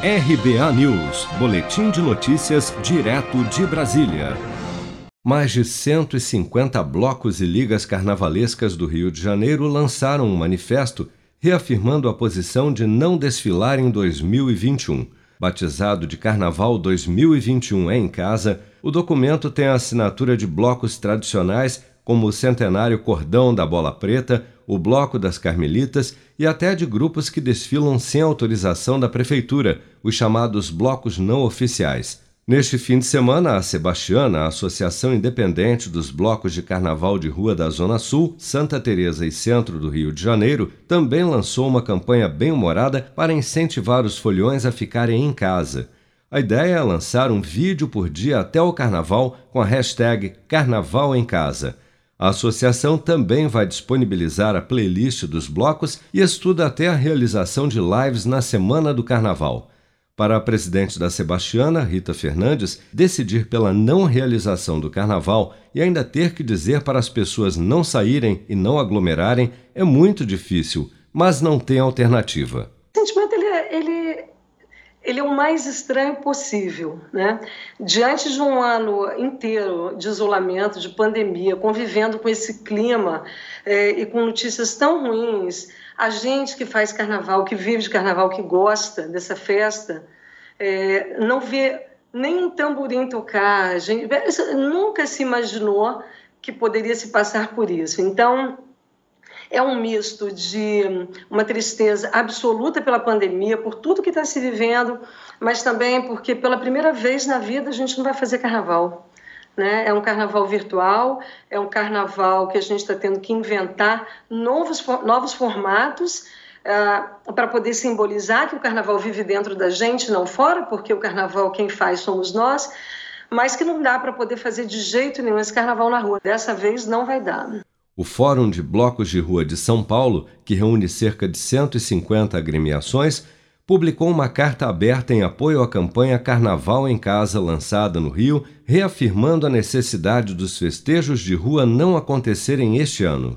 RBA News, Boletim de Notícias, direto de Brasília. Mais de 150 blocos e ligas carnavalescas do Rio de Janeiro lançaram um manifesto reafirmando a posição de não desfilar em 2021. Batizado de Carnaval 2021 em Casa, o documento tem a assinatura de blocos tradicionais como o Centenário Cordão da Bola Preta, o Bloco das Carmelitas e até de grupos que desfilam sem autorização da Prefeitura, os chamados blocos não oficiais. Neste fim de semana, a Sebastiana, a Associação Independente dos Blocos de Carnaval de Rua da Zona Sul, Santa Teresa e Centro do Rio de Janeiro, também lançou uma campanha bem-humorada para incentivar os folhões a ficarem em casa. A ideia é lançar um vídeo por dia até o carnaval com a hashtag Carnaval em Casa. A associação também vai disponibilizar a playlist dos blocos e estuda até a realização de lives na semana do carnaval. Para a presidente da Sebastiana, Rita Fernandes, decidir pela não realização do carnaval e ainda ter que dizer para as pessoas não saírem e não aglomerarem é muito difícil, mas não tem alternativa. O sentimento ele, é, ele ele é o mais estranho possível. Né? Diante de um ano inteiro de isolamento, de pandemia, convivendo com esse clima é, e com notícias tão ruins, a gente que faz carnaval, que vive de carnaval, que gosta dessa festa, é, não vê nem um tamborim tocar, gente nunca se imaginou que poderia se passar por isso. Então, é um misto de uma tristeza absoluta pela pandemia, por tudo que está se vivendo, mas também porque pela primeira vez na vida a gente não vai fazer carnaval. Né? É um carnaval virtual, é um carnaval que a gente está tendo que inventar novos, novos formatos uh, para poder simbolizar que o carnaval vive dentro da gente, não fora, porque o carnaval quem faz somos nós, mas que não dá para poder fazer de jeito nenhum esse carnaval na rua. Dessa vez não vai dar. O Fórum de Blocos de Rua de São Paulo, que reúne cerca de 150 agremiações, publicou uma carta aberta em apoio à campanha Carnaval em Casa lançada no Rio, reafirmando a necessidade dos festejos de rua não acontecerem este ano.